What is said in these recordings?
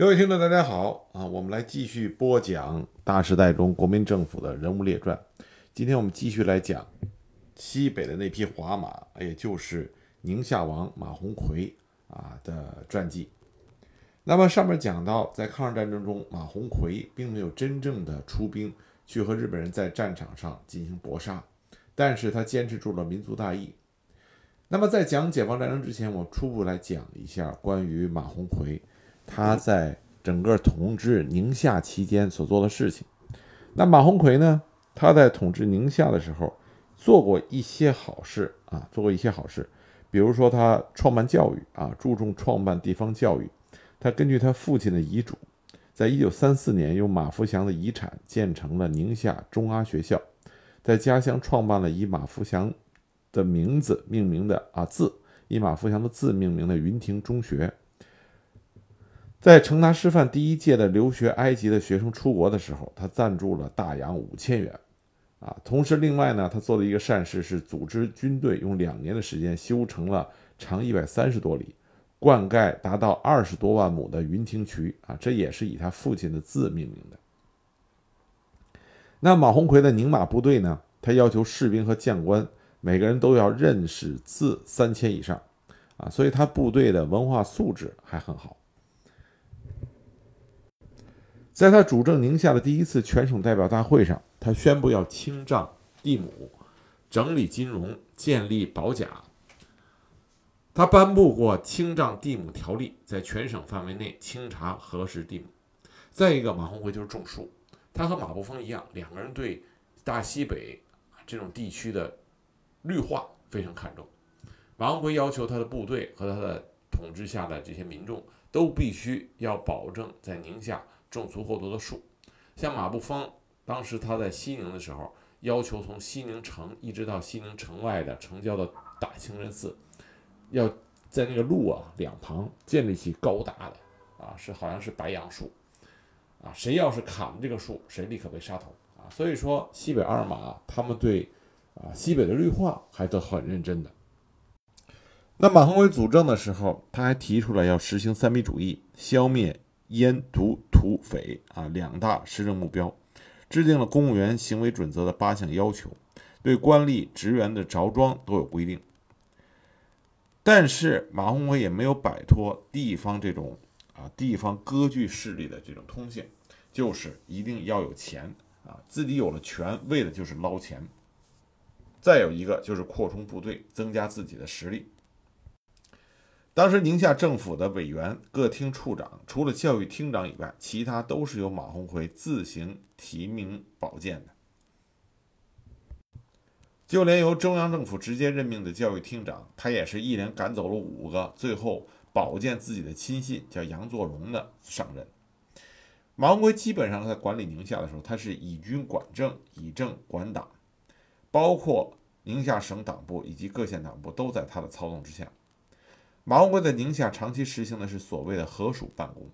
各位听众，大家好啊！我们来继续播讲大时代中国民政府的人物列传。今天我们继续来讲西北的那匹华马，也就是宁夏王马鸿逵啊的传记。那么上面讲到，在抗日战争中，马鸿逵并没有真正的出兵去和日本人在战场上进行搏杀，但是他坚持住了民族大义。那么在讲解放战争之前，我初步来讲一下关于马鸿逵他在整个统治宁夏期间所做的事情。那马鸿逵呢，他在统治宁夏的时候做过一些好事啊，做过一些好事，比如说他创办教育啊，注重创办地方教育。他根据他父亲的遗嘱，在一九三四年用马福祥的遗产建成了宁夏中阿学校，在家乡创办了以马福祥。的名字命名的啊字以马福祥的字命名的云亭中学，在成达师范第一届的留学埃及的学生出国的时候，他赞助了大洋五千元，啊，同时另外呢，他做的一个善事是组织军队用两年的时间修成了长一百三十多里、灌溉达到二十多万亩的云亭渠，啊，这也是以他父亲的字命名的。那马鸿逵的宁马部队呢，他要求士兵和将官。每个人都要认识字三千以上，啊，所以他部队的文化素质还很好。在他主政宁夏的第一次全省代表大会上，他宣布要清账地亩，整理金融，建立保甲。他颁布过清账地亩条例，在全省范围内清查核实地亩。再一个，马鸿逵就是种树，他和马步峰一样，两个人对大西北这种地区的。绿化非常看重，马鸿逵要求他的部队和他的统治下的这些民众都必须要保证在宁夏种足够多的树。像马步峰，当时他在西宁的时候，要求从西宁城一直到西宁城外的城郊的大清真寺，要在那个路啊两旁建立起高大的啊是好像是白杨树啊，谁要是砍了这个树，谁立刻被杀头啊。所以说西北二马他们对。啊，西北的绿化还都很认真的。那马鸿逵主政的时候，他还提出来要实行三民主义，消灭烟毒土匪啊两大施政目标，制定了公务员行为准则的八项要求，对官吏职员的着装都有规定。但是马鸿逵也没有摆脱地方这种啊地方割据势力的这种通性，就是一定要有钱啊，自己有了权，为的就是捞钱。再有一个就是扩充部队，增加自己的实力。当时宁夏政府的委员、各厅处长，除了教育厅长以外，其他都是由马鸿逵自行提名保荐的。就连由中央政府直接任命的教育厅长，他也是一连赶走了五个，最后保荐自己的亲信，叫杨作荣的上任。马鸿逵基本上在管理宁夏的时候，他是以军管政，以政管党。包括宁夏省党部以及各县党部都在他的操纵之下。马鸿逵在宁夏长期实行的是所谓的合署办公，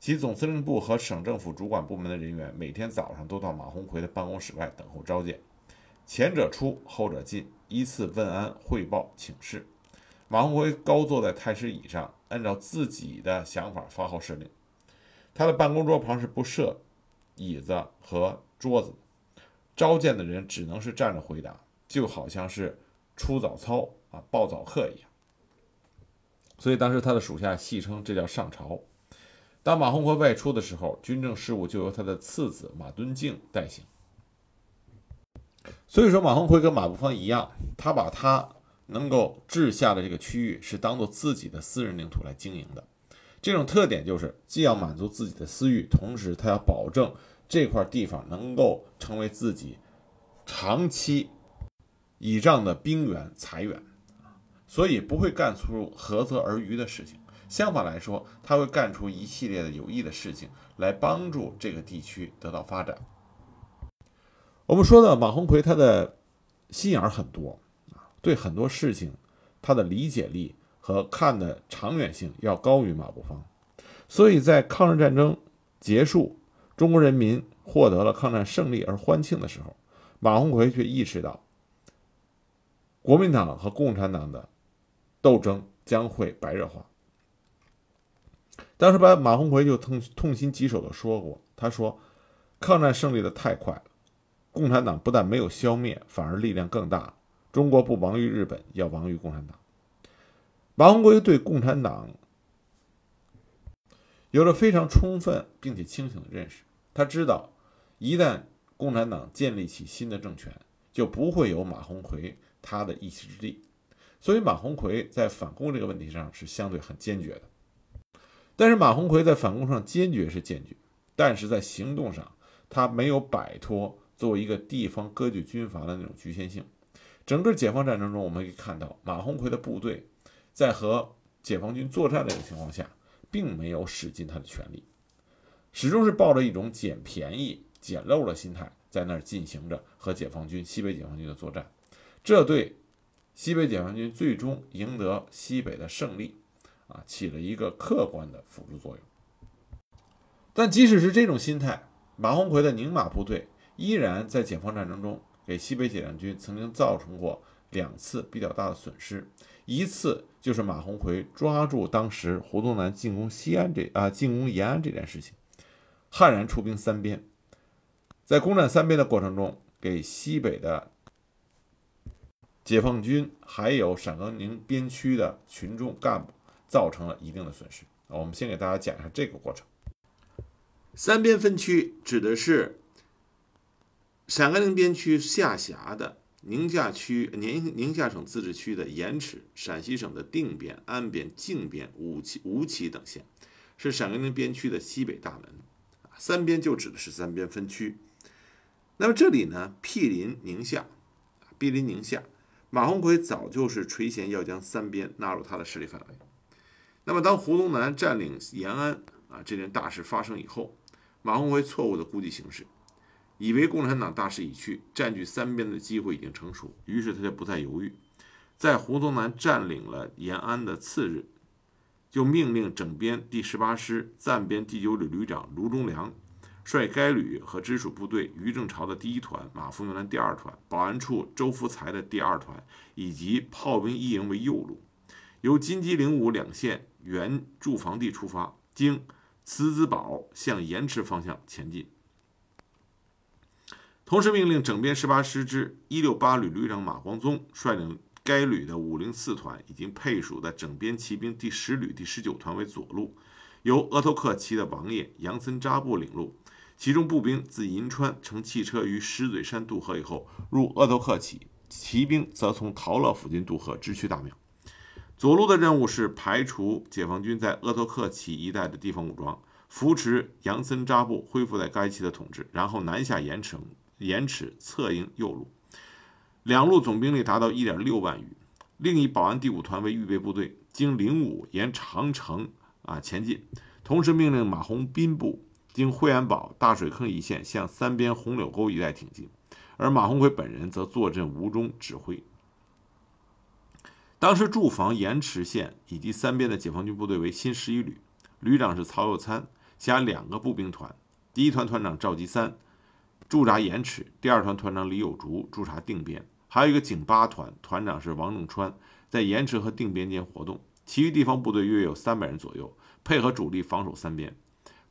其总司令部和省政府主管部门的人员每天早上都到马鸿逵的办公室外等候召见，前者出，后者进，依次问安、汇报、请示。马鸿逵高坐在太师椅上，按照自己的想法发号施令。他的办公桌旁是不设椅子和桌子。召见的人只能是站着回答，就好像是出早操啊、报早课一样。所以当时他的属下戏称这叫上朝。当马鸿逵外出的时候，军政事务就由他的次子马敦敬代行。所以说，马鸿逵跟马步芳一样，他把他能够治下的这个区域是当做自己的私人领土来经营的。这种特点就是既要满足自己的私欲，同时他要保证。这块地方能够成为自己长期倚仗的兵源财源所以不会干出涸泽而渔的事情。相反来说，他会干出一系列的有益的事情，来帮助这个地区得到发展。我们说的马鸿逵，他的心眼儿很多，对很多事情他的理解力和看的长远性要高于马步芳，所以在抗日战争结束。中国人民获得了抗战胜利而欢庆的时候，马鸿逵却意识到，国民党和共产党的斗争将会白热化。当时把马鸿逵就痛痛心疾首的说过，他说：“抗战胜利的太快了，共产党不但没有消灭，反而力量更大。中国不亡于日本，要亡于共产党。”马鸿逵对共产党有着非常充分并且清醒的认识，他知道，一旦共产党建立起新的政权，就不会有马鸿逵他的一席之地。所以，马鸿逵在反攻这个问题上是相对很坚决的。但是，马鸿逵在反攻上坚决是坚决，但是在行动上，他没有摆脱作为一个地方割据军阀的那种局限性。整个解放战争中，我们可以看到，马鸿逵的部队在和解放军作战的情况下，并没有使尽他的全力，始终是抱着一种捡便宜、捡漏的心态，在那儿进行着和解放军、西北解放军的作战。这对。西北解放军最终赢得西北的胜利，啊，起了一个客观的辅助作用。但即使是这种心态，马鸿逵的宁马部队依然在解放战争中给西北解放军曾经造成过两次比较大的损失。一次就是马鸿逵抓住当时胡宗南进攻西安这啊进攻延安这件事情，悍然出兵三边，在攻占三边的过程中，给西北的。解放军还有陕甘宁边区的群众干部造成了一定的损失。我们先给大家讲一下这个过程。三边分区指的是陕甘宁边区下辖的宁夏区、宁宁夏省自治区的盐池、陕西省的定边、安边、靖边、吴起、吴起等县，是陕甘宁边区的西北大门。三边就指的是三边分区。那么这里呢，毗邻宁夏啊，毗邻宁夏。马鸿逵早就是垂涎要将三边纳入他的势力范围。那么，当胡宗南占领延安啊这件大事发生以后，马鸿逵错误的估计形势，以为共产党大势已去，占据三边的机会已经成熟，于是他就不再犹豫，在胡宗南占领了延安的次日，就命令整编第十八师暂编第九旅旅长卢中良。率该旅和直属部队于正朝的第一团、马福元的第二团、保安处周福才的第二团以及炮兵一营为右路，由金鸡岭五两县原驻防地出发，经慈子堡向盐池方向前进。同时命令整编十八师之一六八旅旅长马光宗率领该旅的五零四团以及配属的整编骑兵第十旅第十九团为左路，由额头克旗的王爷杨森扎布领路。其中步兵自银川乘汽车于石嘴山渡河以后，入鄂托克旗；骑兵则从陶乐附近渡河，直趋大庙。左路的任务是排除解放军在鄂托克旗一带的地方武装，扶持杨森扎布恢复在该旗的统治，然后南下盐城、盐池策应右路。两路总兵力达到一点六万余。另以保安第五团为预备部队，经灵武沿长城啊前进，同时命令马鸿宾部。经惠安堡、大水坑一线向三边红柳沟一带挺进，而马鸿逵本人则坐镇吴中指挥。当时驻防盐池县以及三边的解放军部队为新十一旅，旅长是曹有参，辖两个步兵团。第一团团长赵吉三驻扎盐池，第二团团长李有竹驻扎定边，还有一个警八团，团长是王正川，在盐池和定边间活动。其余地方部队约有三百人左右，配合主力防守三边。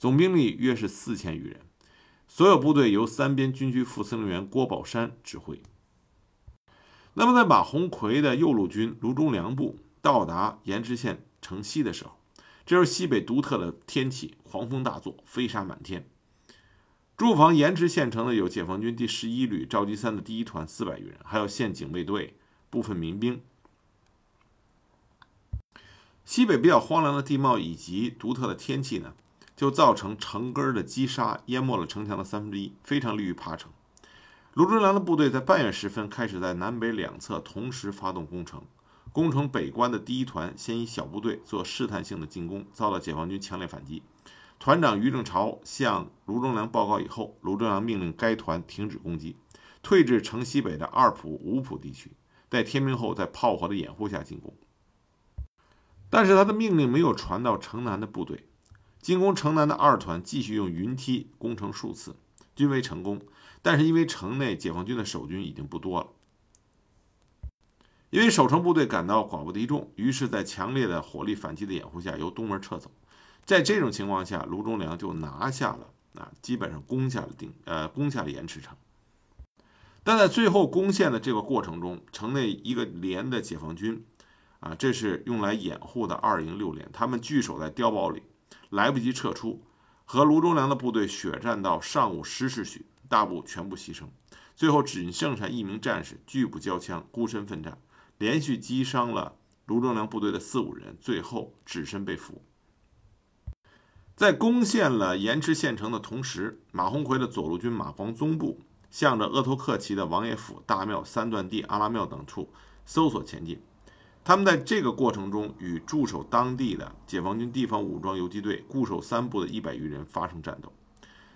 总兵力约是四千余人，所有部队由三边军区副司令员郭宝山指挥。那么，在马鸿逵的右路军卢中良部到达盐池县城西的时候，这时西北独特的天气，狂风大作，飞沙满天。驻防盐池县城的有解放军第十一旅赵吉三的第一团四百余人，还有县警卫队部分民兵。西北比较荒凉的地貌以及独特的天气呢？就造成城根的积沙淹没了城墙的三分之一，非常利于爬城。卢忠良的部队在半夜时分开始在南北两侧同时发动攻城。攻城北关的第一团先以小部队做试探性的进攻，遭到解放军强烈反击。团长于正朝向卢忠良报告以后，卢忠良命令该团停止攻击，退至城西北的二浦、五浦地区，待天明后在炮火的掩护下进攻。但是他的命令没有传到城南的部队。进攻城南的二团继续用云梯攻城数次，均未成功。但是因为城内解放军的守军已经不多了，因为守城部队感到寡不敌众，于是，在强烈的火力反击的掩护下，由东门撤走。在这种情况下，卢中良就拿下了啊，基本上攻下了定呃攻下了盐池城。但在最后攻陷的这个过程中，城内一个连的解放军啊，这是用来掩护的二营六连，他们据守在碉堡里，来不及撤出，和卢中良的部队血战到上午十时许，大部全部牺牲，最后只剩下一名战士拒不交枪，孤身奋战，连续击伤了卢中良部队的四五人，最后只身被俘。在攻陷了盐池县城的同时，马鸿逵的左路军马光宗部向着鄂托克旗的王爷府、大庙、三段地、阿拉庙等处搜索前进。他们在这个过程中与驻守当地的解放军地方武装游击队固守三部的一百余人发生战斗。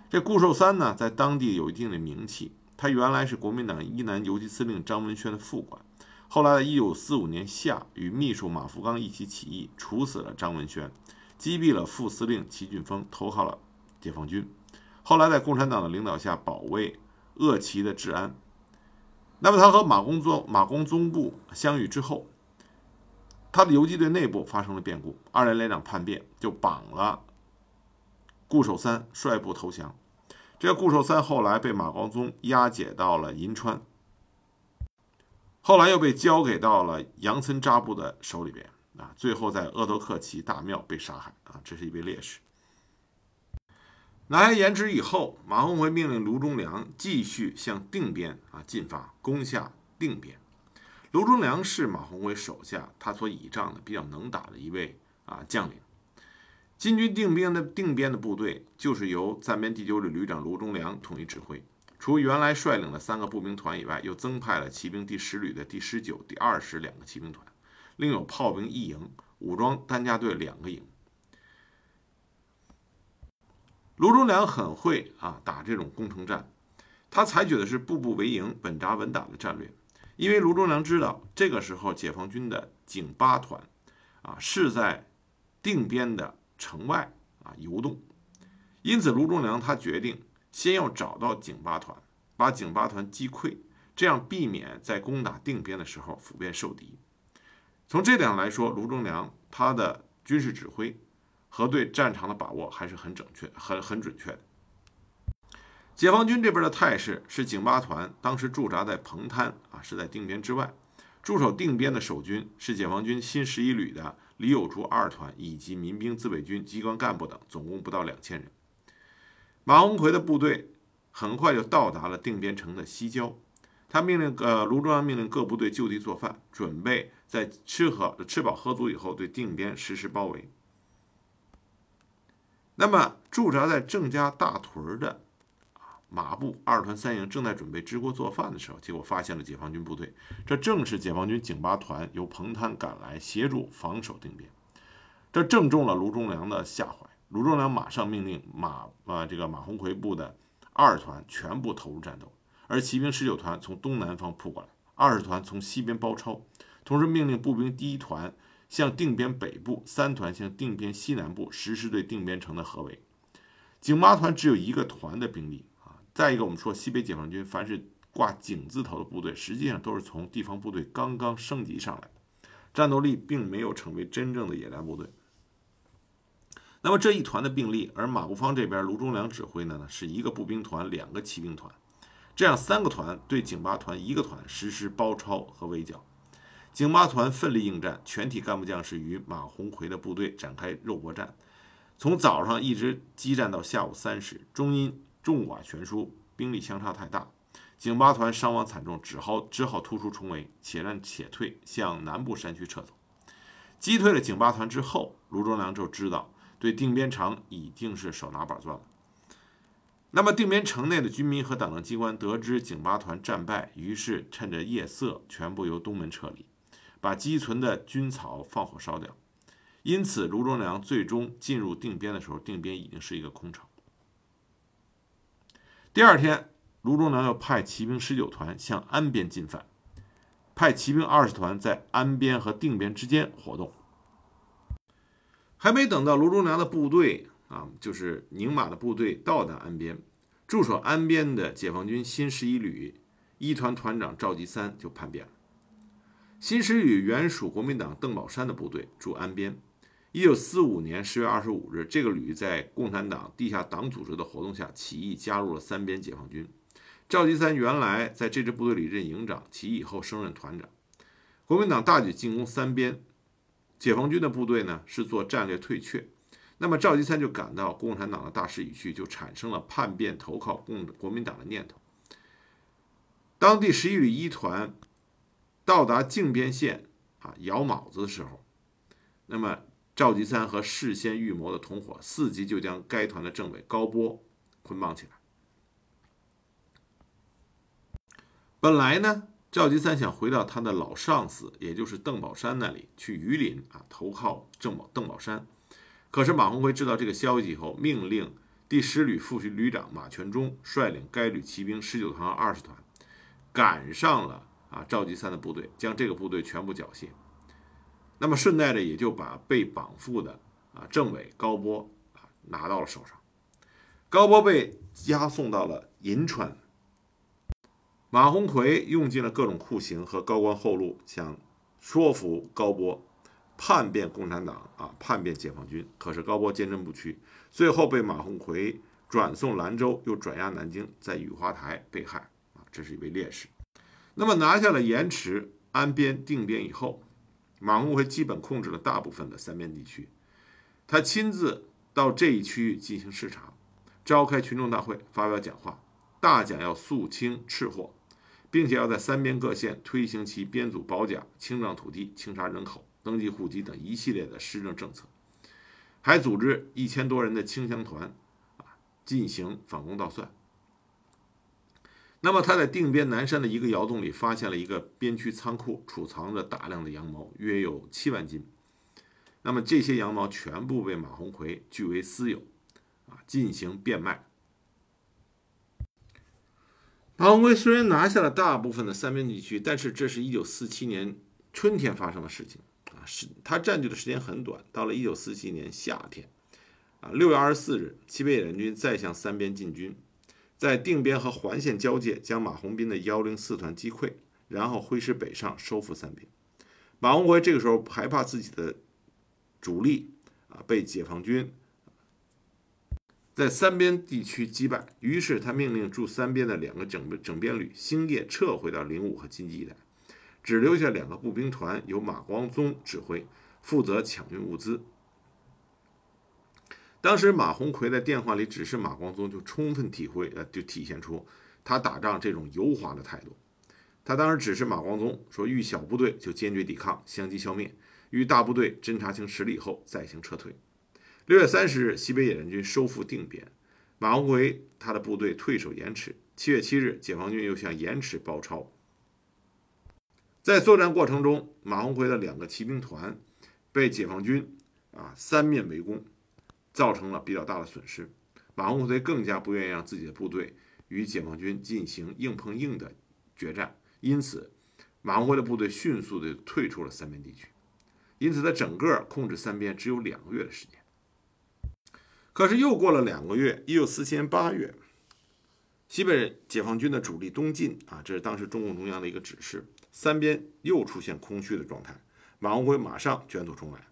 这固守三呢，在当地有一定的名气。他原来是国民党一南游击司令张文轩的副官，后来在一九四五年夏与秘书马福刚一起起义，处死了张文轩。击毙了副司令齐俊峰，投靠了解放军。后来在共产党的领导下，保卫鄂旗的治安。那么他和马公宗马公宗部相遇之后，他的游击队内部发生了变故，二连连长叛变，就绑了固守三，率部投降。这个固守三后来被马光宗押解到了银川，后来又被交给到了杨森扎布的手里边。啊，最后在鄂托克旗大庙被杀害啊，这是一位烈士。拿下盐池以后，马鸿逵命令卢中良继续向定边啊进发，攻下定边。卢中良是马鸿逵手下他所倚仗的比较能打的一位啊将领。金军定边的定边的部队就是由暂编第九旅旅长卢中良统一指挥，除原来率领的三个步兵团以外，又增派了骑兵第十旅的第十九、第二十两个骑兵团。另有炮兵一营，武装担架队两个营。卢中良很会啊打这种攻城战，他采取的是步步为营、稳扎稳打的战略。因为卢中良知道这个时候解放军的警八团啊是在定边的城外啊游动，因此卢中良他决定先要找到警八团，把警八团击溃，这样避免在攻打定边的时候腹背受敌。从这点来说，卢中良他的军事指挥和对战场的把握还是很准确、很很准确的。解放军这边的态势是，警八团当时驻扎在彭滩啊，是在定边之外，驻守定边的守军是解放军新十一旅的李有柱二团以及民兵自卫军机关干部等，总共不到两千人。马鸿逵的部队很快就到达了定边城的西郊。他命令呃，卢中央命令各部队就地做饭，准备在吃喝吃饱喝足以后，对定边实施包围。那么驻扎在郑家大屯的马步二团三营正在准备支锅做饭的时候，结果发现了解放军部队。这正是解放军警八团由彭滩赶来协助防守定边，这正中了卢忠良的下怀。卢忠良马上命令马啊这个马鸿逵部的二团全部投入战斗。而骑兵十九团从东南方扑过来，二十团从西边包抄，同时命令步兵第一团向定边北部，三团向定边西南部实施对定边城的合围。警八团只有一个团的兵力。再一个，我们说西北解放军凡是挂警字头的部队，实际上都是从地方部队刚刚升级上来，战斗力并没有成为真正的野战部队。那么这一团的兵力，而马步芳这边卢中良指挥的呢，是一个步兵团，两个骑兵团。这样三个团对警八团一个团实施包抄和围剿，警八团奋力应战，全体干部将士与马鸿逵的部队展开肉搏战，从早上一直激战到下午三时，终因众寡悬殊，兵力相差太大，警八团伤亡惨重，只好只好突出重围，且战且退，向南部山区撤走。击退了警八团之后，卢中良就知道对定边城已经是手拿板钻了。那么定边城内的军民和党政机关得知警八团战败，于是趁着夜色，全部由东门撤离，把积存的军草放火烧掉。因此，卢中良最终进入定边的时候，定边已经是一个空城。第二天，卢中良又派骑兵十九团向安边进犯，派骑兵二十团在安边和定边之间活动。还没等到卢中良的部队。啊，就是宁马的部队到达安边，驻守安边的解放军新十一旅一团团长赵吉三就叛变了。新十一旅原属国民党邓宝山的部队驻安边，一九四五年十月二十五日，这个旅在共产党地下党组织的活动下起义，加入了三边解放军。赵吉三原来在这支部队里任营长，起义以后升任团长。国民党大举进攻三边，解放军的部队呢是做战略退却。那么赵吉三就感到共产党的大势已去，就产生了叛变投靠共国民党的念头。当第十一旅一团到达靖边县啊窑卯子的时候，那么赵吉三和事先预谋的同伙伺机就将该团的政委高波捆绑起来。本来呢，赵吉三想回到他的老上司，也就是邓宝山那里去榆林啊投靠郑宝邓宝山。可是马鸿逵知道这个消息以后，命令第十旅副旅长马全忠率领该旅骑兵十九团和二十团，赶上了啊赵吉三的部队，将这个部队全部缴械。那么顺带着也就把被绑缚的啊政委高波啊拿到了手上。高波被押送到了银川。马鸿逵用尽了各种酷刑和高官厚禄，想说服高波。叛变共产党啊，叛变解放军，可是高波坚贞不屈，最后被马鸿逵转送兰州，又转押南京，在雨花台被害啊，这是一位烈士。那么拿下了盐池、安边、定边以后，马鸿逵基本控制了大部分的三边地区，他亲自到这一区域进行视察，召开群众大会，发表讲话，大讲要肃清赤货，并且要在三边各县推行其编组保甲、清账土地、清查人口。登记户籍等一系列的施政政策，还组织一千多人的清乡团啊进行反攻倒算。那么他在定边南山的一个窑洞里发现了一个边区仓库，储藏着大量的羊毛，约有七万斤。那么这些羊毛全部被马鸿逵据为私有，啊进行变卖。马鸿逵虽然拿下了大部分的三边地区，但是这是一九四七年春天发生的事情。啊是，他占据的时间很短。到了一九四七年夏天，啊，六月二十四日，西北野战军再向三边进军，在定边和环县交界，将马鸿宾的幺零四团击溃，然后挥师北上，收复三边。马鸿逵这个时候害怕自己的主力啊被解放军在三边地区击败，于是他命令驻三边的两个整整编旅星夜撤回到灵武和金鸡一带。只留下两个步兵团，由马光宗指挥，负责抢运物资。当时马鸿逵在电话里指示马光宗，就充分体会呃，就体现出他打仗这种油滑的态度。他当时指示马光宗说：“遇小部队就坚决抵抗，相继消灭；遇大部队侦察清实力后再行撤退。”六月三十日，西北野战军收复定边，马鸿逵他的部队退守盐池。七月七日，解放军又向盐池包抄。在作战过程中，马鸿逵的两个骑兵团被解放军啊三面围攻，造成了比较大的损失。马鸿逵更加不愿意让自己的部队与解放军进行硬碰硬的决战，因此马鸿逵的部队迅速的退出了三边地区。因此，他整个控制三边只有两个月的时间。可是又过了两个月，一九四七年八月，西北解放军的主力东进啊，这是当时中共中央的一个指示。三边又出现空虚的状态，马鸿逵马上卷土重来。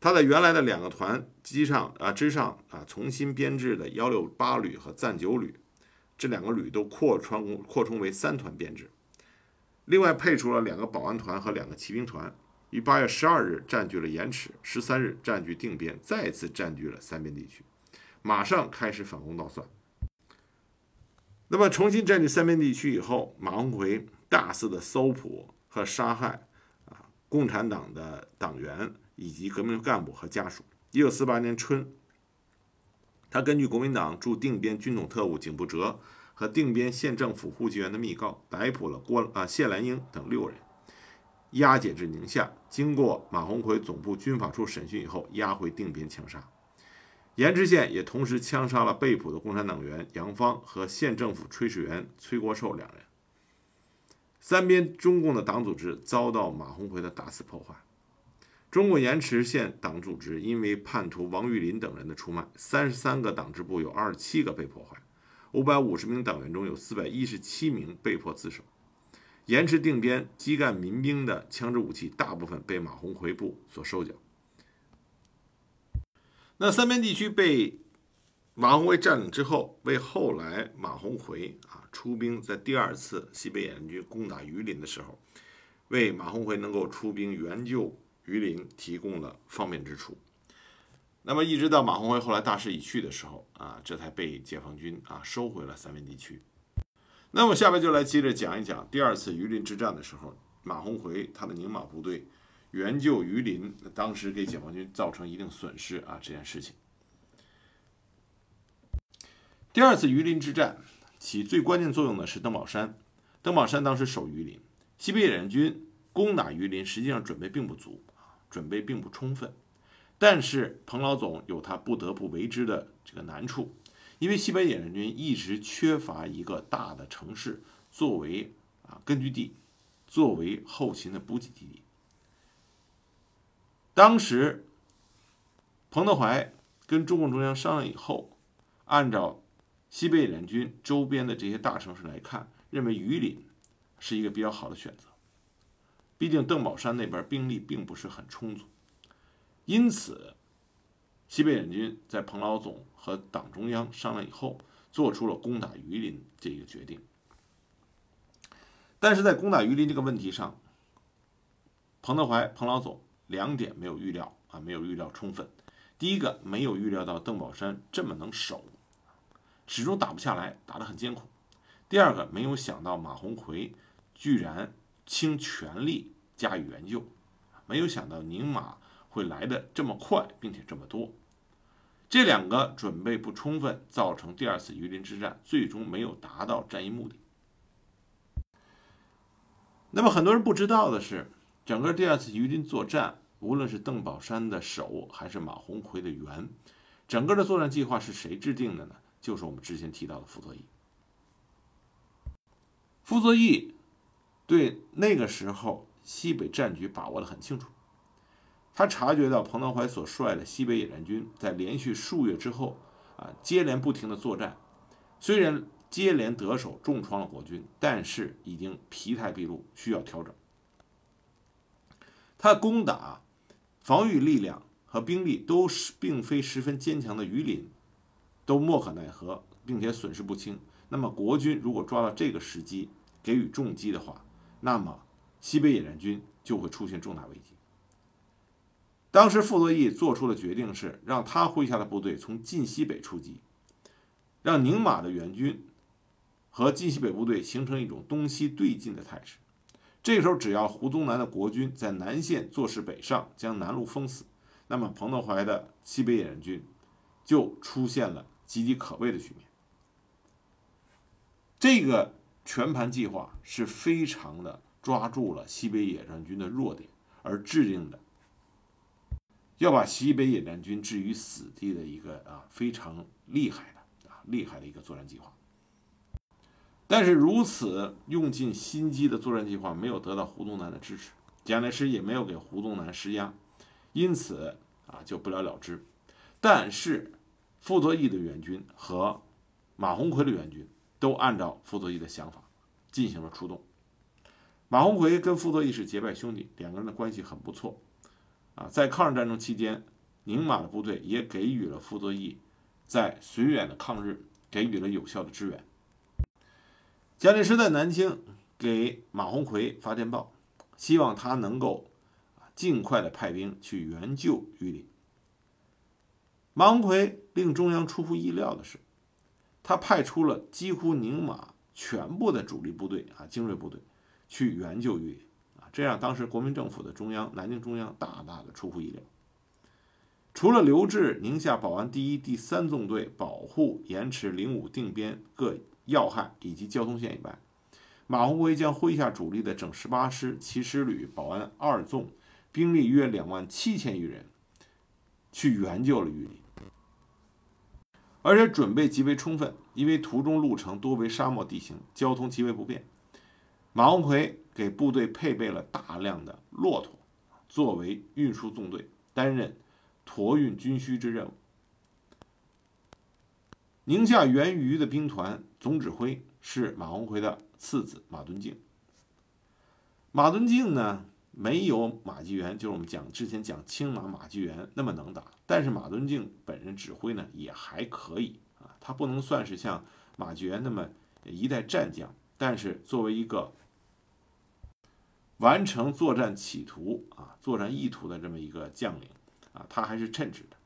他在原来的两个团机上啊之上啊，重新编制的幺六八旅和暂九旅，这两个旅都扩充扩充为三团编制。另外配出了两个保安团和两个骑兵团，于八月十二日占据了盐池，十三日占据定边，再次占据了三边地区，马上开始反攻倒算。那么重新占据三边地区以后，马鸿逵。大肆的搜捕和杀害，共产党的党员以及革命干部和家属。一九四八年春，他根据国民党驻定边军统特务景步哲和定边县政府户籍员的密告，逮捕了郭啊谢兰英等六人，押解至宁夏。经过马鸿逵总部军法处审讯以后，押回定边枪杀。盐池县也同时枪杀了被捕的共产党员杨芳和县政府炊事员崔国寿两人。三边中共的党组织遭到马鸿逵的大肆破坏。中共盐池县党组织因为叛徒王玉林等人的出卖，三十三个党支部有二十七个被破坏，五百五十名党员中有四百一十七名被迫自首。盐池定边基干民兵的枪支武器大部分被马鸿逵部所收缴。那三边地区被马鸿逵占领之后，为后来马鸿逵啊出兵在第二次西北野战军攻打榆林的时候，为马鸿逵能够出兵援救榆林提供了方便之处。那么一直到马鸿逵后来大势已去的时候啊，这才被解放军啊收回了三边地区。那么下面就来接着讲一讲第二次榆林之战的时候，马鸿逵他的宁马部队援救榆林，当时给解放军造成一定损失啊这件事情。第二次榆林之战起最关键作用的是邓宝山。邓宝山当时守榆林，西北野战军攻打榆林，实际上准备并不足啊准备并不充分。但是彭老总有他不得不为之的这个难处，因为西北野战军一直缺乏一个大的城市作为啊根据地，作为后勤的补给基地。当时彭德怀跟中共中央商量以后，按照西北野战军周边的这些大城市来看，认为榆林是一个比较好的选择。毕竟邓宝山那边兵力并不是很充足，因此西北野战军在彭老总和党中央商量以后，做出了攻打榆林这个决定。但是在攻打榆林这个问题上，彭德怀、彭老总两点没有预料啊，没有预料充分。第一个，没有预料到邓宝山这么能守。始终打不下来，打得很艰苦。第二个，没有想到马鸿逵居然倾全力加以援救，没有想到宁马会来的这么快，并且这么多。这两个准备不充分，造成第二次榆林之战最终没有达到战役目的。那么很多人不知道的是，整个第二次榆林作战，无论是邓宝山的守，还是马鸿逵的援，整个的作战计划是谁制定的呢？就是我们之前提到的傅作义。傅作义对那个时候西北战局把握的很清楚，他察觉到彭德怀所率的西北野战军在连续数月之后啊接连不停的作战，虽然接连得手，重创了国军，但是已经疲态毕露，需要调整。他攻打防御力量和兵力都是并非十分坚强的榆林。都莫可奈何，并且损失不轻。那么国军如果抓到这个时机给予重击的话，那么西北野战军就会出现重大危机。当时傅作义做出的决定是，让他麾下的部队从晋西北出击，让宁马的援军和晋西北部队形成一种东西对进的态势。这时候，只要胡宗南的国军在南线坐势北上，将南路封死，那么彭德怀的西北野战军就出现了。岌岌可危的局面。这个全盘计划是非常的抓住了西北野战军的弱点而制定的，要把西北野战军置于死地的一个啊非常厉害的啊厉害的一个作战计划。但是如此用尽心机的作战计划没有得到胡宗南的支持，蒋介石也没有给胡宗南施压，因此啊就不了了之。但是。傅作义的援军和马鸿逵的援军都按照傅作义的想法进行了出动。马鸿逵跟傅作义是结拜兄弟，两个人的关系很不错。啊，在抗日战争期间，宁马的部队也给予了傅作义在绥远的抗日给予了有效的支援。蒋介石在南京给马鸿逵发电报，希望他能够尽快的派兵去援救榆林。马鸿逵令中央出乎意料的是，他派出了几乎宁马全部的主力部队啊，精锐部队去援救榆林啊，这让当时国民政府的中央南京中央大大的出乎意料。除了留置宁夏保安第一、第三纵队保护盐池、灵武、定边各要害以及交通线以外，马鸿逵将麾下主力的整十八师、骑师旅、保安二纵兵力约两万七千余人，去援救了榆林。而且准备极为充分，因为途中路程多为沙漠地形，交通极为不便。马鸿逵给部队配备了大量的骆驼，作为运输纵队，担任驮运军需之任务。宁夏援渝的兵团总指挥是马鸿逵的次子马敦敬。马敦敬呢，没有马继元，就是我们讲之前讲青马马继元那么能打，但是马敦敬本人指挥呢也还可以啊，他不能算是像马继元那么一代战将，但是作为一个完成作战企图啊、作战意图的这么一个将领啊，他还是称职的。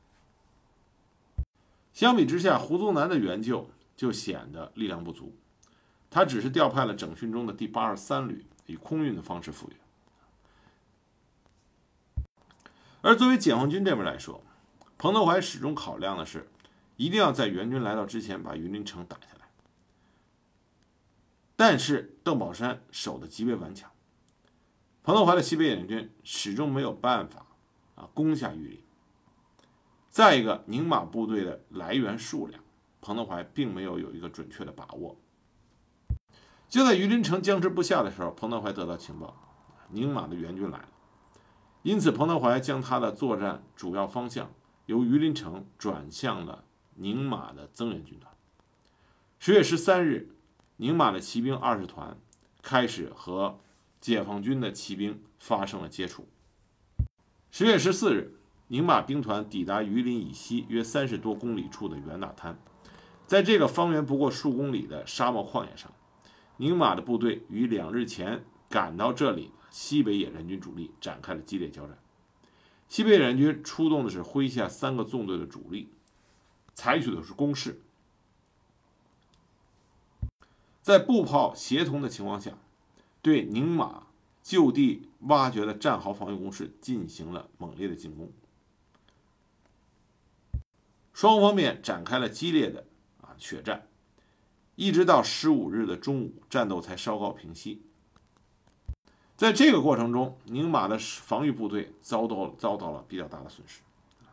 相比之下，胡宗南的援救就显得力量不足，他只是调派了整训中的第八十三旅，以空运的方式复员。而作为解放军这边来说，彭德怀始终考量的是，一定要在援军来到之前把榆林城打下来。但是邓宝山守得极为顽强，彭德怀的西北野战军始终没有办法啊攻下榆林。再一个，宁马部队的来源数量，彭德怀并没有有一个准确的把握。就在榆林城僵持不下的时候，彭德怀得到情报，宁马的援军来了。因此，彭德怀将他的作战主要方向由榆林城转向了宁马的增援军团。十月十三日，宁马的骑兵二十团开始和解放军的骑兵发生了接触。十月十四日，宁马兵团抵达榆林以西约三十多公里处的袁大滩，在这个方圆不过数公里的沙漠旷野上，宁马的部队于两日前赶到这里。西北野战军主力展开了激烈交战。西北野战军出动的是麾下三个纵队的主力，采取的是攻势，在步炮协同的情况下，对宁马就地挖掘的战壕防御工事进行了猛烈的进攻。双方面展开了激烈的啊血战，一直到十五日的中午，战斗才稍告平息。在这个过程中，宁马的防御部队遭到遭到了比较大的损失，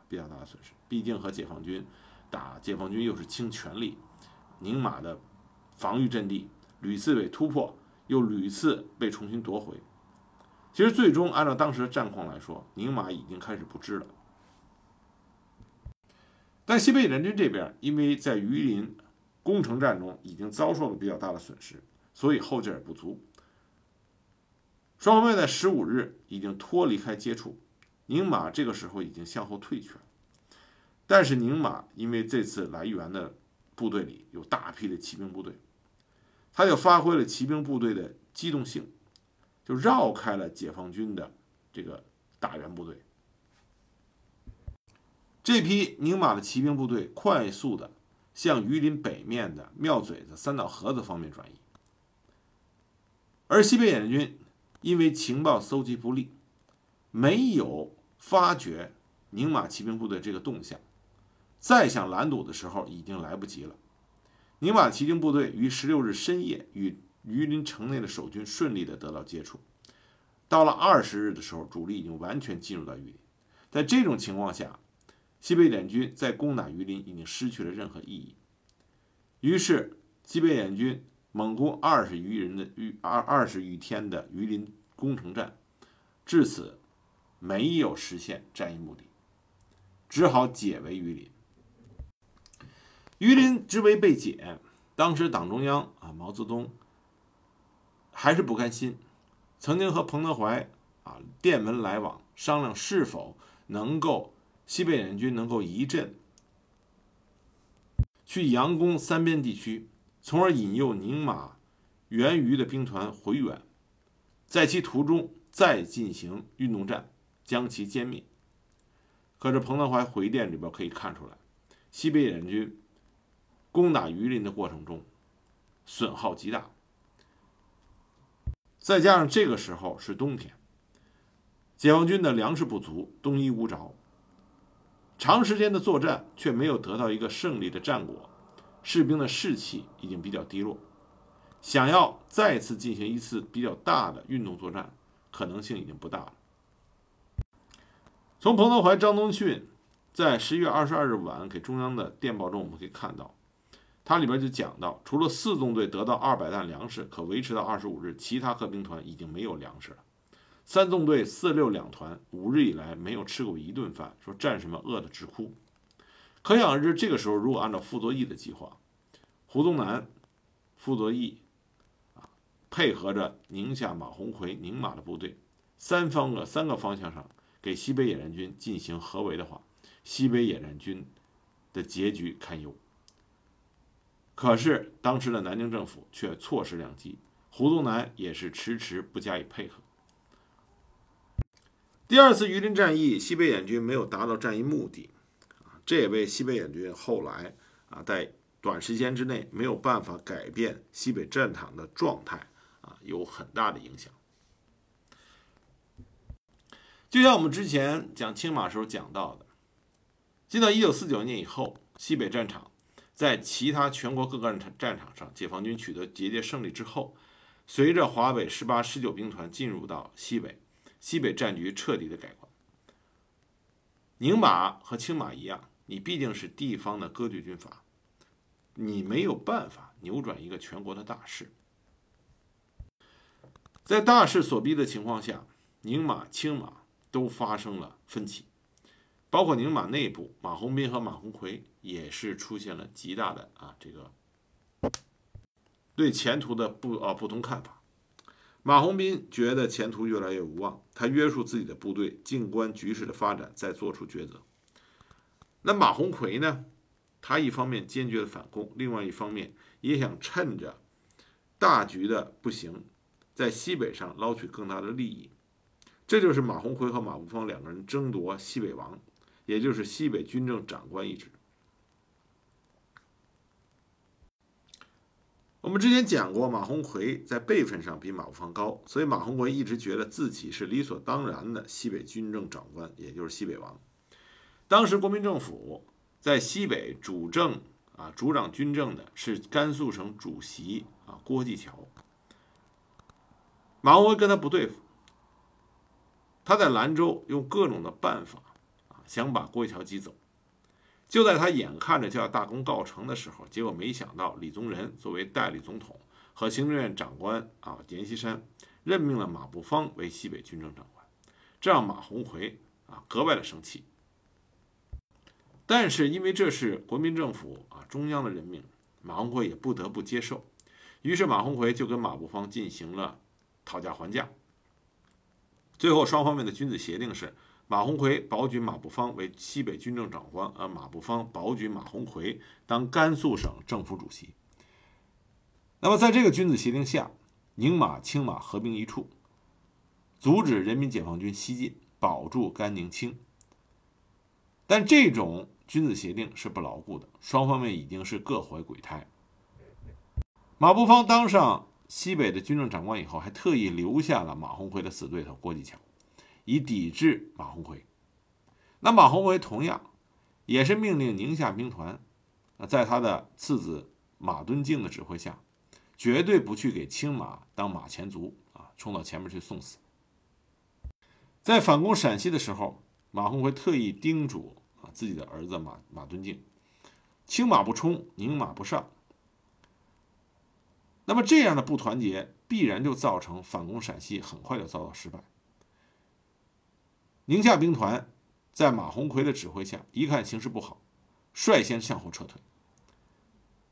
比较大的损失。毕竟和解放军打，解放军又是倾全力，宁马的防御阵地屡次被突破，又屡次被重新夺回。其实，最终按照当时的战况来说，宁马已经开始不支了。但西北野战军这边，因为在榆林攻城战中已经遭受了比较大的损失，所以后劲儿不足。双方在十五日已经脱离开接触，宁马这个时候已经向后退去了。但是宁马因为这次来援的部队里有大批的骑兵部队，他就发挥了骑兵部队的机动性，就绕开了解放军的这个大援部队。这批宁马的骑兵部队快速的向榆林北面的庙嘴子、三道河子方面转移，而西北野战军。因为情报搜集不利，没有发觉宁马骑兵部队这个动向，再想拦堵的时候已经来不及了。宁马骑兵部队于十六日深夜与榆林城内的守军顺利的得到接触，到了二十日的时候，主力已经完全进入到榆林。在这种情况下，西北联军在攻打榆林已经失去了任何意义。于是，西北联军。猛攻二十余人的余二二十余天的榆林攻城战，至此没有实现战役目的，只好解围榆林。榆林之围被解，当时党中央啊毛泽东还是不甘心，曾经和彭德怀啊电文来往，商量是否能够西北联军能够一阵去佯攻三边地区。从而引诱宁马援余的兵团回援，在其途中再进行运动战，将其歼灭。可是彭德怀回电里边可以看出来，西北野战军攻打榆林的过程中损耗极大，再加上这个时候是冬天，解放军的粮食不足，冬衣无着，长时间的作战却没有得到一个胜利的战果。士兵的士气已经比较低落，想要再次进行一次比较大的运动作战，可能性已经不大了。从彭德怀、张宗逊在十一月二十二日晚给中央的电报中，我们可以看到，它里边就讲到，除了四纵队得到二百担粮食，可维持到二十五日，其他各兵团已经没有粮食了。三纵队四六两团五日以来没有吃过一顿饭，说战士们饿得直哭。可想而知，这个时候如果按照傅作义的计划，胡宗南、傅作义啊，配合着宁夏马鸿逵、宁马的部队，三方个三个方向上给西北野战军进行合围的话，西北野战军的结局堪忧。可是当时的南京政府却错失良机，胡宗南也是迟迟不加以配合。第二次榆林战役，西北野军没有达到战役目的，这也为西北野军后来啊在短时间之内没有办法改变西北战场的状态啊有很大的影响。就像我们之前讲青马时候讲到的，进到一九四九年以后，西北战场。在其他全国各个战战场上，解放军取得节节胜利之后，随着华北十八、十九兵团进入到西北，西北战局彻底的改观。宁马和青马一样，你毕竟是地方的割据军阀，你没有办法扭转一个全国的大势。在大势所逼的情况下，宁马、青马都发生了分歧。包括宁马内部，马鸿宾和马鸿逵也是出现了极大的啊这个对前途的不啊不同看法。马鸿宾觉得前途越来越无望，他约束自己的部队，静观局势的发展，再做出抉择。那马鸿逵呢？他一方面坚决的反攻，另外一方面也想趁着大局的不行，在西北上捞取更大的利益。这就是马鸿逵和马步芳两个人争夺西北王。也就是西北军政长官一职。我们之前讲过，马鸿逵在辈分上比马步芳高，所以马鸿逵一直觉得自己是理所当然的西北军政长官，也就是西北王。当时国民政府在西北主政啊，主掌军政的是甘肃省主席啊郭继桥。马鸿逵跟他不对付，他在兰州用各种的办法啊。想把郭继桥挤走，就在他眼看着就要大功告成的时候，结果没想到李宗仁作为代理总统和行政院长官啊，阎锡山任命了马步芳为西北军政长官，这让马鸿逵啊格外的生气。但是因为这是国民政府啊中央的任命，马鸿逵也不得不接受。于是马鸿逵就跟马步芳进行了讨价还价，最后双方面的君子协定是。马鸿逵保举马步芳为西北军政长官，而马步芳保举马鸿逵当甘肃省政府主席。那么，在这个君子协定下，宁马、青马合并一处，阻止人民解放军西进，保住甘宁青。但这种君子协定是不牢固的，双方面已经是各怀鬼胎。马步芳当上西北的军政长官以后，还特意留下了马鸿逵的死对头郭继强。以抵制马鸿逵，那马鸿逵同样也是命令宁夏兵团，在他的次子马敦敬的指挥下，绝对不去给青马当马前卒啊，冲到前面去送死。在反攻陕西的时候，马鸿逵特意叮嘱啊自己的儿子马马敦敬，青马不冲，宁马不上。那么这样的不团结，必然就造成反攻陕西很快就遭到失败。宁夏兵团在马鸿逵的指挥下，一看形势不好，率先向后撤退。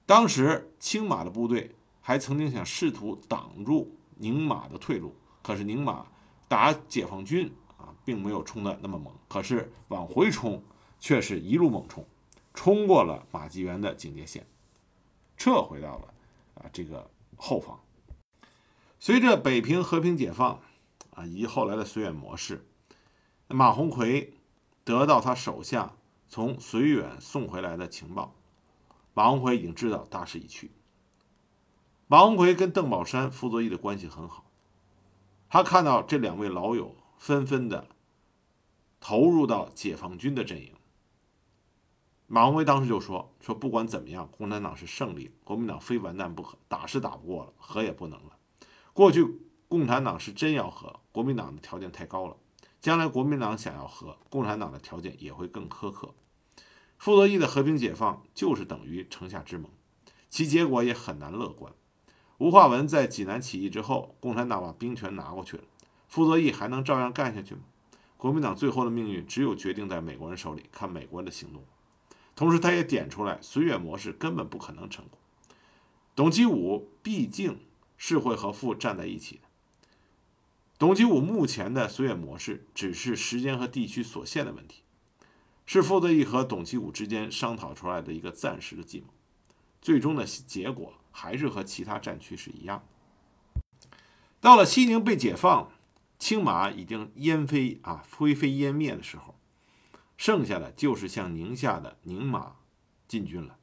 当时青马的部队还曾经想试图挡住宁马的退路，可是宁马打解放军啊，并没有冲的那么猛，可是往回冲却是一路猛冲，冲过了马继元的警戒线，撤回到了啊这个后方。随着北平和平解放啊，以及后来的绥远模式。马鸿逵得到他手下从绥远送回来的情报，马鸿逵已经知道大势已去。马鸿逵跟邓宝山、傅作义的关系很好，他看到这两位老友纷纷的投入到解放军的阵营，马鸿逵当时就说：“说不管怎么样，共产党是胜利，国民党非完蛋不可，打是打不过了，和也不能了。过去共产党是真要和，国民党的条件太高了。”将来国民党想要和共产党的条件也会更苛刻。傅作义的和平解放就是等于城下之盟，其结果也很难乐观。吴化文在济南起义之后，共产党把兵权拿过去了，傅作义还能照样干下去吗？国民党最后的命运只有决定在美国人手里，看美国人的行动。同时，他也点出来，绥远模式根本不可能成功。董其武毕竟是会和傅站在一起的。董其武目前的绥远模式只是时间和地区所限的问题，是傅作义和董其武之间商讨出来的一个暂时的计谋，最终的结果还是和其他战区是一样的。到了西宁被解放，青马已经烟飞啊灰飞烟灭的时候，剩下的就是向宁夏的宁马进军了。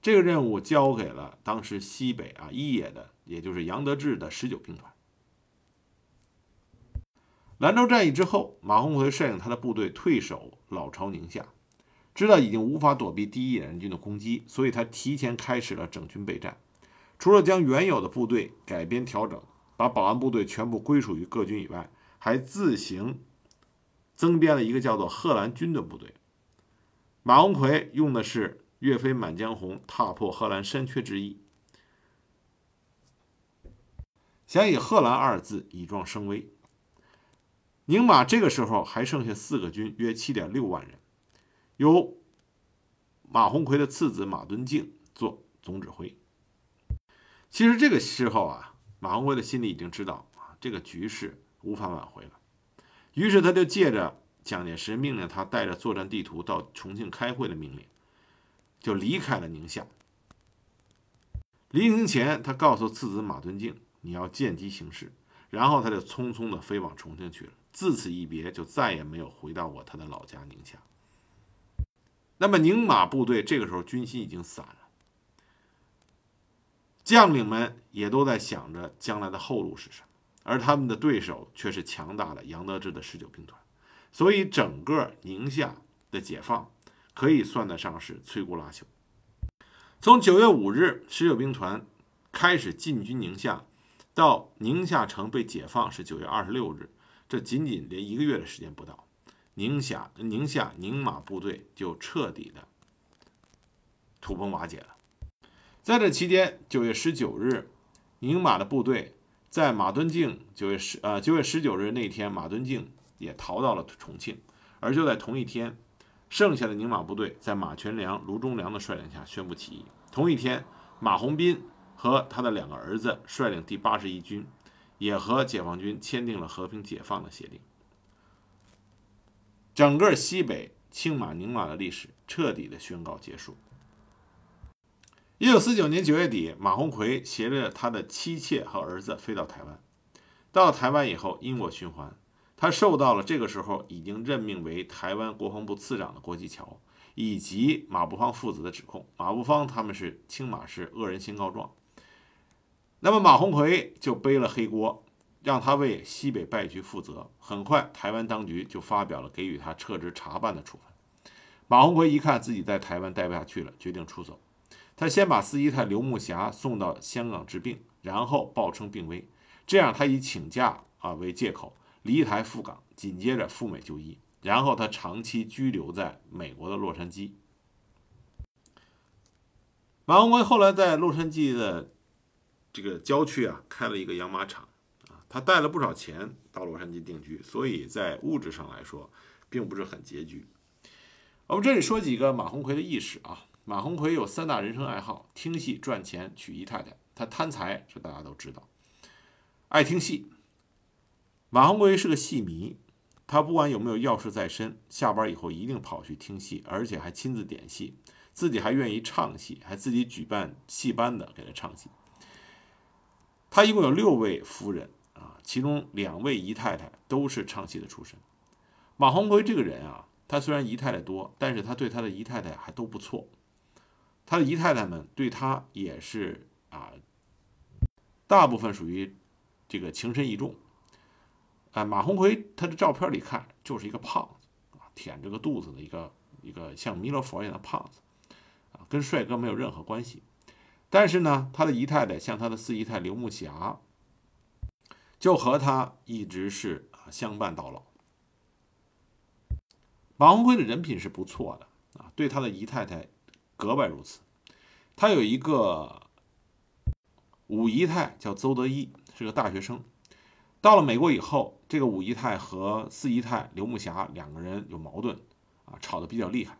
这个任务交给了当时西北啊一野的，也就是杨得志的十九兵团。兰州战役之后，马鸿逵率领他的部队退守老巢宁夏，知道已经无法躲避第一野战军的攻击，所以他提前开始了整军备战。除了将原有的部队改编调整，把保安部队全部归属于各军以外，还自行增编了一个叫做贺兰军的部队。马鸿逵用的是“岳飞满江红，踏破贺兰山缺”之意，想以“贺兰”二字以壮声威。宁马这个时候还剩下四个军，约七点六万人，由马鸿逵的次子马敦敬做总指挥。其实这个时候啊，马鸿逵的心里已经知道啊，这个局势无法挽回了。于是他就借着蒋介石命令他带着作战地图到重庆开会的命令，就离开了宁夏。临行前，他告诉次子马敦敬：“你要见机行事。”然后他就匆匆地飞往重庆去了。自此一别，就再也没有回到过他的老家宁夏。那么宁马部队这个时候军心已经散了，将领们也都在想着将来的后路是什么，而他们的对手却是强大的杨得志的十九兵团，所以整个宁夏的解放可以算得上是摧枯拉朽。从九月五日十九兵团开始进军宁夏，到宁夏城被解放是九月二十六日。这仅仅连一个月的时间不到，宁夏宁夏宁马部队就彻底的土崩瓦解了。在这期间，九月十九日，宁马的部队在马敦敬九月十呃九月十九日那天，马敦敬也逃到了重庆。而就在同一天，剩下的宁马部队在马全良、卢忠良的率领下宣布起义。同一天，马鸿宾和他的两个儿子率领第八十一军。也和解放军签订了和平解放的协定，整个西北青马宁马的历史彻底的宣告结束。一九四九年九月底，马鸿逵携着他的妻妾和儿子飞到台湾。到台湾以后，因果循环，他受到了这个时候已经任命为台湾国防部次长的郭继桥以及马步芳父子的指控。马步芳他们是青马是恶人先告状。那么马鸿逵就背了黑锅，让他为西北败局负责。很快，台湾当局就发表了给予他撤职查办的处分。马鸿逵一看自己在台湾待不下去了，决定出走。他先把四姨太刘木霞送到香港治病，然后报称病危。这样，他以请假啊为借口离台赴港，紧接着赴美就医。然后他长期居留在美国的洛杉矶。马鸿逵后来在洛杉矶的。这个郊区啊，开了一个养马场，啊，他带了不少钱到洛杉矶定居，所以在物质上来说，并不是很拮据。我们这里说几个马鸿逵的轶事啊。马鸿逵有三大人生爱好：听戏、赚钱、娶姨太太。他贪财，这大家都知道。爱听戏，马鸿逵是个戏迷，他不管有没有要事在身，下班以后一定跑去听戏，而且还亲自点戏，自己还愿意唱戏，还自己举办戏班的给他唱戏。他一共有六位夫人啊，其中两位姨太太都是唱戏的出身。马鸿逵这个人啊，他虽然姨太太多，但是他对他的姨太太还都不错。他的姨太太们对他也是啊，大部分属于这个情深意重。啊，马鸿逵他的照片里看就是一个胖子啊，腆着个肚子的一个一个像弥勒佛一样的胖子啊，跟帅哥没有任何关系。但是呢，他的姨太太像他的四姨太刘木霞，就和他一直是啊相伴到老。马鸿逵的人品是不错的啊，对他的姨太太格外如此。他有一个五姨太叫邹德一，是个大学生。到了美国以后，这个五姨太和四姨太刘木霞两个人有矛盾啊，吵得比较厉害。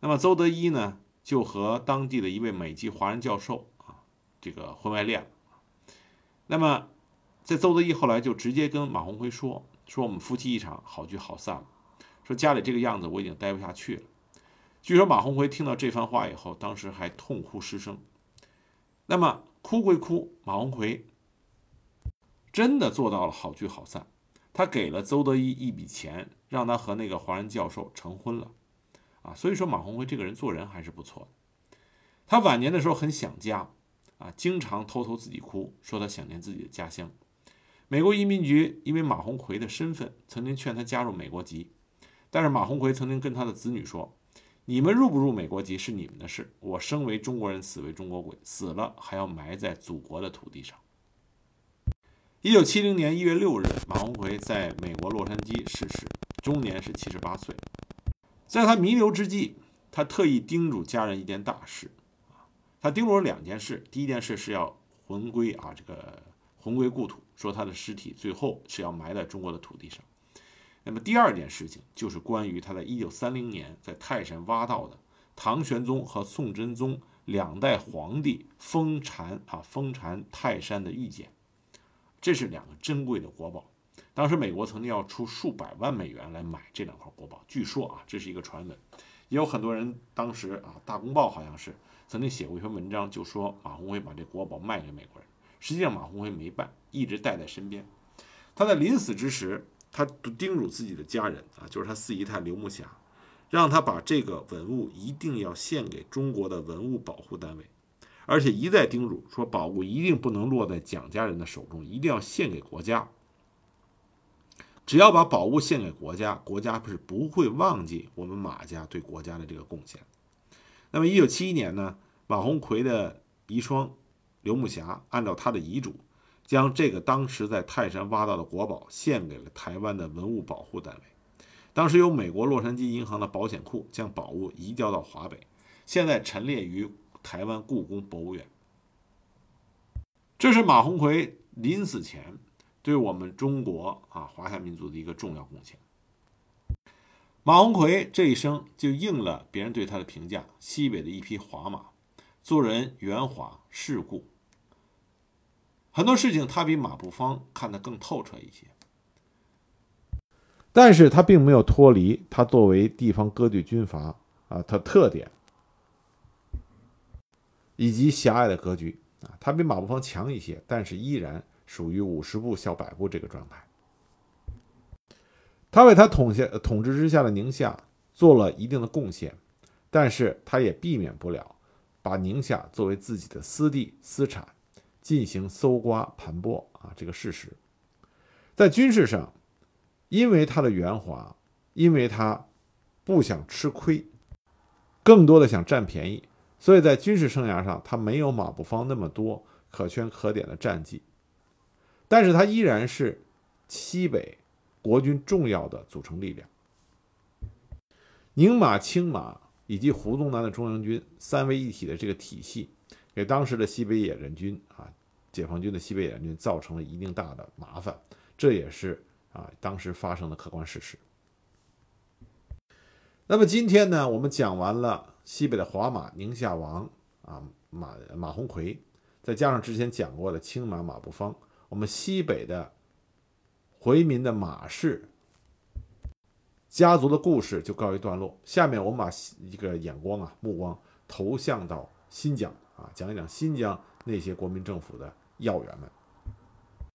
那么邹德一呢？就和当地的一位美籍华人教授啊，这个婚外恋了。那么这邹德义后来就直接跟马鸿逵说：“说我们夫妻一场，好聚好散了。说家里这个样子我已经待不下去了。”据说马鸿逵听到这番话以后，当时还痛哭失声。那么哭归哭，马鸿逵真的做到了好聚好散。他给了邹德一一笔钱，让他和那个华人教授成婚了。啊，所以说马鸿逵这个人做人还是不错的。他晚年的时候很想家，啊，经常偷偷自己哭，说他想念自己的家乡。美国移民局因为马鸿逵的身份，曾经劝他加入美国籍，但是马鸿逵曾经跟他的子女说：“你们入不入美国籍是你们的事，我生为中国人，死为中国鬼，死了还要埋在祖国的土地上。”一九七零年一月六日，马鸿逵在美国洛杉矶逝世，终年是七十八岁。在他弥留之际，他特意叮嘱家人一件大事，他叮嘱了两件事：第一件事是要魂归啊，这个魂归故土。说他的尸体最后是要埋在中国的土地上。那么第二件事情就是关于他在一九三零年在泰山挖到的唐玄宗和宋真宗两代皇帝封禅啊封禅泰山的玉简，这是两个珍贵的国宝。当时美国曾经要出数百万美元来买这两块国宝。据说啊，这是一个传闻，也有很多人当时啊，《大公报》好像是曾经写过一篇文章，就说马鸿逵把这国宝卖给美国人。实际上，马鸿逵没办，一直带在身边。他在临死之时，他叮嘱自己的家人啊，就是他四姨太刘木霞，让他把这个文物一定要献给中国的文物保护单位，而且一再叮嘱说，宝物一定不能落在蒋家人的手中，一定要献给国家。只要把宝物献给国家，国家是不会忘记我们马家对国家的这个贡献。那么，一九七一年呢，马鸿逵的遗孀。刘木霞按照他的遗嘱，将这个当时在泰山挖到的国宝献给了台湾的文物保护单位。当时由美国洛杉矶银行的保险库将宝物移交到华北，现在陈列于台湾故宫博物院。这是马鸿逵临死前对我们中国啊华夏民族的一个重要贡献。马鸿逵这一生就应了别人对他的评价：西北的一匹华马，做人圆滑世故。很多事情他比马步芳看得更透彻一些，但是他并没有脱离他作为地方割据军阀啊，他特点以及狭隘的格局啊，他比马步芳强一些，但是依然属于五十步笑百步这个状态。他为他统下统治之下的宁夏做了一定的贡献，但是他也避免不了把宁夏作为自己的私地私产。进行搜刮盘剥啊，这个事实，在军事上，因为他的圆滑，因为他不想吃亏，更多的想占便宜，所以在军事生涯上，他没有马步芳那么多可圈可点的战绩，但是他依然是西北国军重要的组成力量。宁马、青马以及胡宗南的中央军三位一体的这个体系。给当时的西北野战军啊，解放军的西北野战军造成了一定大的麻烦，这也是啊当时发生的客观事实。那么今天呢，我们讲完了西北的华马宁夏王啊马马鸿逵，再加上之前讲过的青马马步芳，我们西北的回民的马氏家族的故事就告一段落。下面我们把一个眼光啊目光投向到新疆。啊，讲一讲新疆那些国民政府的要员们。